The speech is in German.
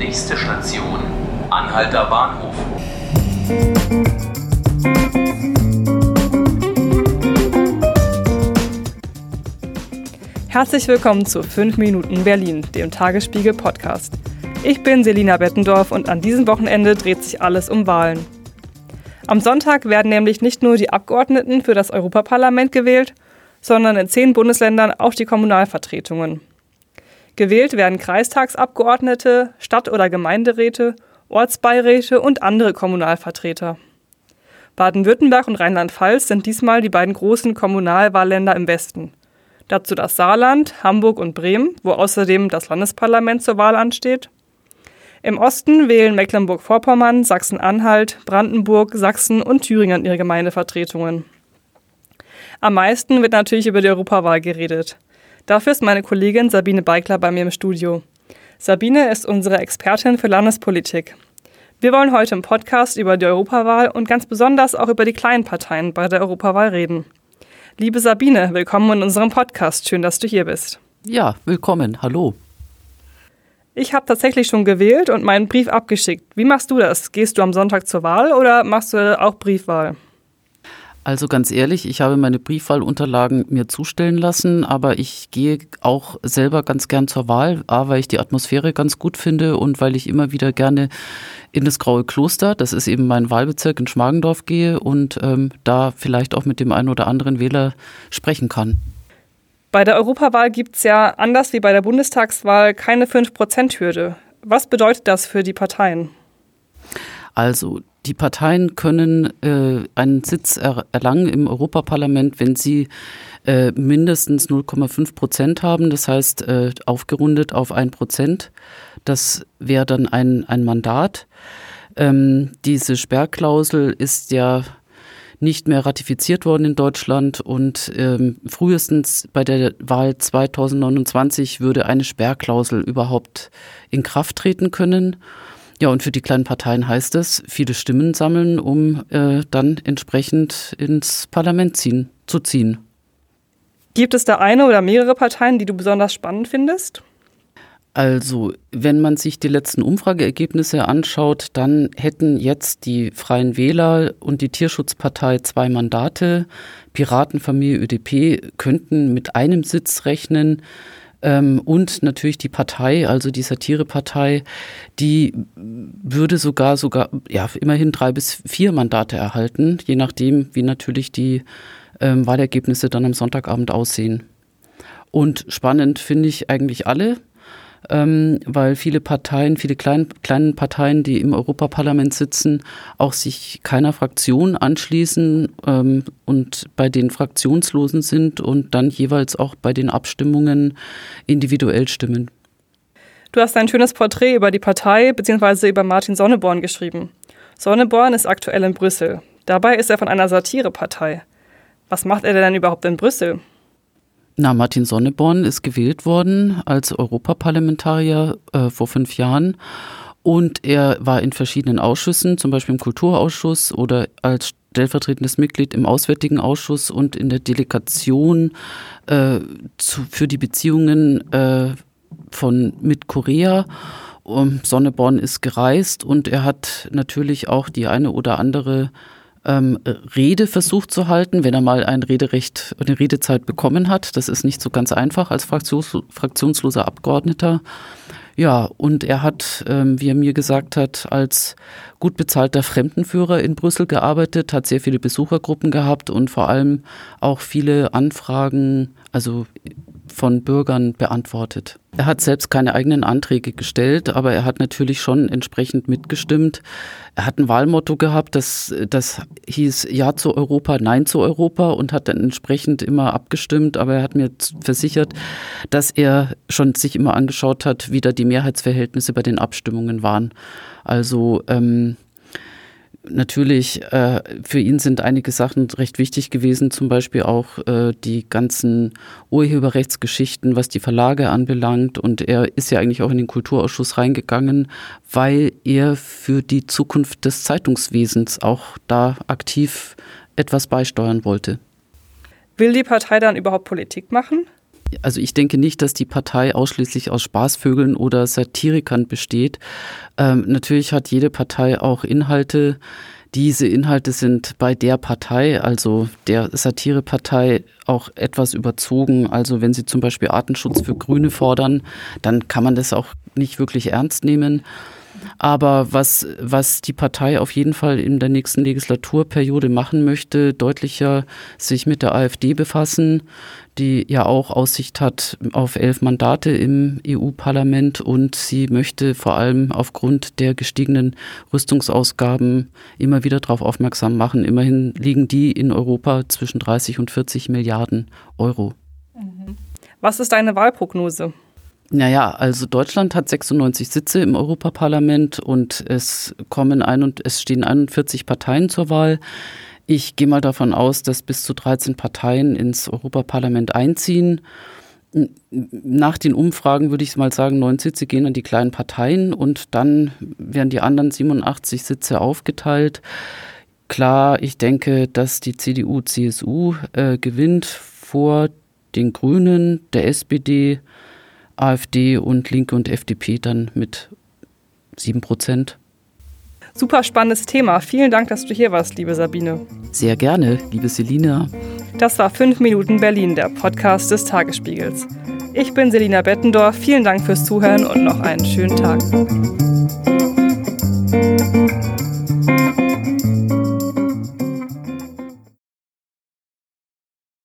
Nächste Station, Anhalter Bahnhof. Herzlich willkommen zu 5 Minuten Berlin, dem Tagesspiegel Podcast. Ich bin Selina Bettendorf und an diesem Wochenende dreht sich alles um Wahlen. Am Sonntag werden nämlich nicht nur die Abgeordneten für das Europaparlament gewählt, sondern in zehn Bundesländern auch die Kommunalvertretungen. Gewählt werden Kreistagsabgeordnete, Stadt- oder Gemeinderäte, Ortsbeiräte und andere Kommunalvertreter. Baden-Württemberg und Rheinland-Pfalz sind diesmal die beiden großen Kommunalwahlländer im Westen. Dazu das Saarland, Hamburg und Bremen, wo außerdem das Landesparlament zur Wahl ansteht. Im Osten wählen Mecklenburg-Vorpommern, Sachsen-Anhalt, Brandenburg, Sachsen und Thüringen ihre Gemeindevertretungen. Am meisten wird natürlich über die Europawahl geredet. Dafür ist meine Kollegin Sabine Beikler bei mir im Studio. Sabine ist unsere Expertin für Landespolitik. Wir wollen heute im Podcast über die Europawahl und ganz besonders auch über die kleinen Parteien bei der Europawahl reden. Liebe Sabine, willkommen in unserem Podcast. Schön, dass du hier bist. Ja, willkommen. Hallo. Ich habe tatsächlich schon gewählt und meinen Brief abgeschickt. Wie machst du das? Gehst du am Sonntag zur Wahl oder machst du auch Briefwahl? Also ganz ehrlich, ich habe meine Briefwahlunterlagen mir zustellen lassen, aber ich gehe auch selber ganz gern zur Wahl, A, weil ich die Atmosphäre ganz gut finde und weil ich immer wieder gerne in das Graue Kloster, das ist eben mein Wahlbezirk in Schmargendorf gehe und ähm, da vielleicht auch mit dem einen oder anderen Wähler sprechen kann. Bei der Europawahl gibt es ja anders wie bei der Bundestagswahl keine 5-Prozent-Hürde. Was bedeutet das für die Parteien? Also die Parteien können äh, einen Sitz er erlangen im Europaparlament, wenn sie äh, mindestens 0,5 Prozent haben, das heißt äh, aufgerundet auf ein Prozent. Das wäre dann ein, ein Mandat. Ähm, diese Sperrklausel ist ja nicht mehr ratifiziert worden in Deutschland und ähm, frühestens bei der Wahl 2029 würde eine Sperrklausel überhaupt in Kraft treten können. Ja, und für die kleinen Parteien heißt es, viele Stimmen sammeln, um äh, dann entsprechend ins Parlament ziehen, zu ziehen. Gibt es da eine oder mehrere Parteien, die du besonders spannend findest? Also, wenn man sich die letzten Umfrageergebnisse anschaut, dann hätten jetzt die Freien Wähler und die Tierschutzpartei zwei Mandate. Piratenfamilie ÖDP könnten mit einem Sitz rechnen. Ähm, und natürlich die Partei, also die Satirepartei, die würde sogar sogar ja immerhin drei bis vier Mandate erhalten, je nachdem, wie natürlich die ähm, Wahlergebnisse dann am Sonntagabend aussehen. Und spannend finde ich eigentlich alle ähm, weil viele Parteien, viele klein, kleinen Parteien, die im Europaparlament sitzen, auch sich keiner Fraktion anschließen ähm, und bei den Fraktionslosen sind und dann jeweils auch bei den Abstimmungen individuell stimmen. Du hast ein schönes Porträt über die Partei bzw. über Martin Sonneborn geschrieben. Sonneborn ist aktuell in Brüssel. Dabei ist er von einer Satirepartei. Was macht er denn überhaupt in Brüssel? Na, Martin Sonneborn ist gewählt worden als Europaparlamentarier äh, vor fünf Jahren. Und er war in verschiedenen Ausschüssen, zum Beispiel im Kulturausschuss oder als stellvertretendes Mitglied im Auswärtigen Ausschuss und in der Delegation äh, zu, für die Beziehungen äh, von mit Korea. Um, Sonneborn ist gereist und er hat natürlich auch die eine oder andere ähm, Rede versucht zu halten, wenn er mal ein Rederecht, eine Redezeit bekommen hat. Das ist nicht so ganz einfach als Fraktions fraktionsloser Abgeordneter. Ja, und er hat, ähm, wie er mir gesagt hat, als gut bezahlter Fremdenführer in Brüssel gearbeitet, hat sehr viele Besuchergruppen gehabt und vor allem auch viele Anfragen, also von Bürgern beantwortet. Er hat selbst keine eigenen Anträge gestellt, aber er hat natürlich schon entsprechend mitgestimmt. Er hat ein Wahlmotto gehabt, das, das hieß Ja zu Europa, Nein zu Europa und hat dann entsprechend immer abgestimmt. Aber er hat mir versichert, dass er schon sich immer angeschaut hat, wie da die Mehrheitsverhältnisse bei den Abstimmungen waren. Also ähm, natürlich, äh, für ihn sind einige Sachen recht wichtig gewesen, zum Beispiel auch äh, die ganzen Urheberrechtsgeschichten, was die Verlage anbelangt. Und er ist ja eigentlich auch in den Kulturausschuss reingegangen, weil er für die Zukunft des Zeitungswesens auch da aktiv etwas beisteuern wollte. Will die Partei dann überhaupt Politik machen? Also ich denke nicht, dass die Partei ausschließlich aus Spaßvögeln oder Satirikern besteht. Ähm, natürlich hat jede Partei auch Inhalte. Diese Inhalte sind bei der Partei, also der Satirepartei, auch etwas überzogen. Also wenn sie zum Beispiel Artenschutz für Grüne fordern, dann kann man das auch nicht wirklich ernst nehmen. Aber was, was die Partei auf jeden Fall in der nächsten Legislaturperiode machen möchte, deutlicher sich mit der AfD befassen, die ja auch Aussicht hat auf elf Mandate im EU-Parlament und sie möchte vor allem aufgrund der gestiegenen Rüstungsausgaben immer wieder darauf aufmerksam machen. Immerhin liegen die in Europa zwischen 30 und 40 Milliarden Euro. Was ist deine Wahlprognose? Naja, also Deutschland hat 96 Sitze im Europaparlament und es kommen ein und es stehen 41 Parteien zur Wahl. Ich gehe mal davon aus, dass bis zu 13 Parteien ins Europaparlament einziehen. Nach den Umfragen würde ich mal sagen, neun Sitze gehen an die kleinen Parteien und dann werden die anderen 87 Sitze aufgeteilt. Klar, ich denke, dass die CDU, CSU äh, gewinnt vor den Grünen, der SPD, AfD und Linke und FDP dann mit 7 Prozent. Super spannendes Thema. Vielen Dank, dass du hier warst, liebe Sabine. Sehr gerne, liebe Selina. Das war 5 Minuten Berlin, der Podcast des Tagesspiegels. Ich bin Selina Bettendorf. Vielen Dank fürs Zuhören und noch einen schönen Tag.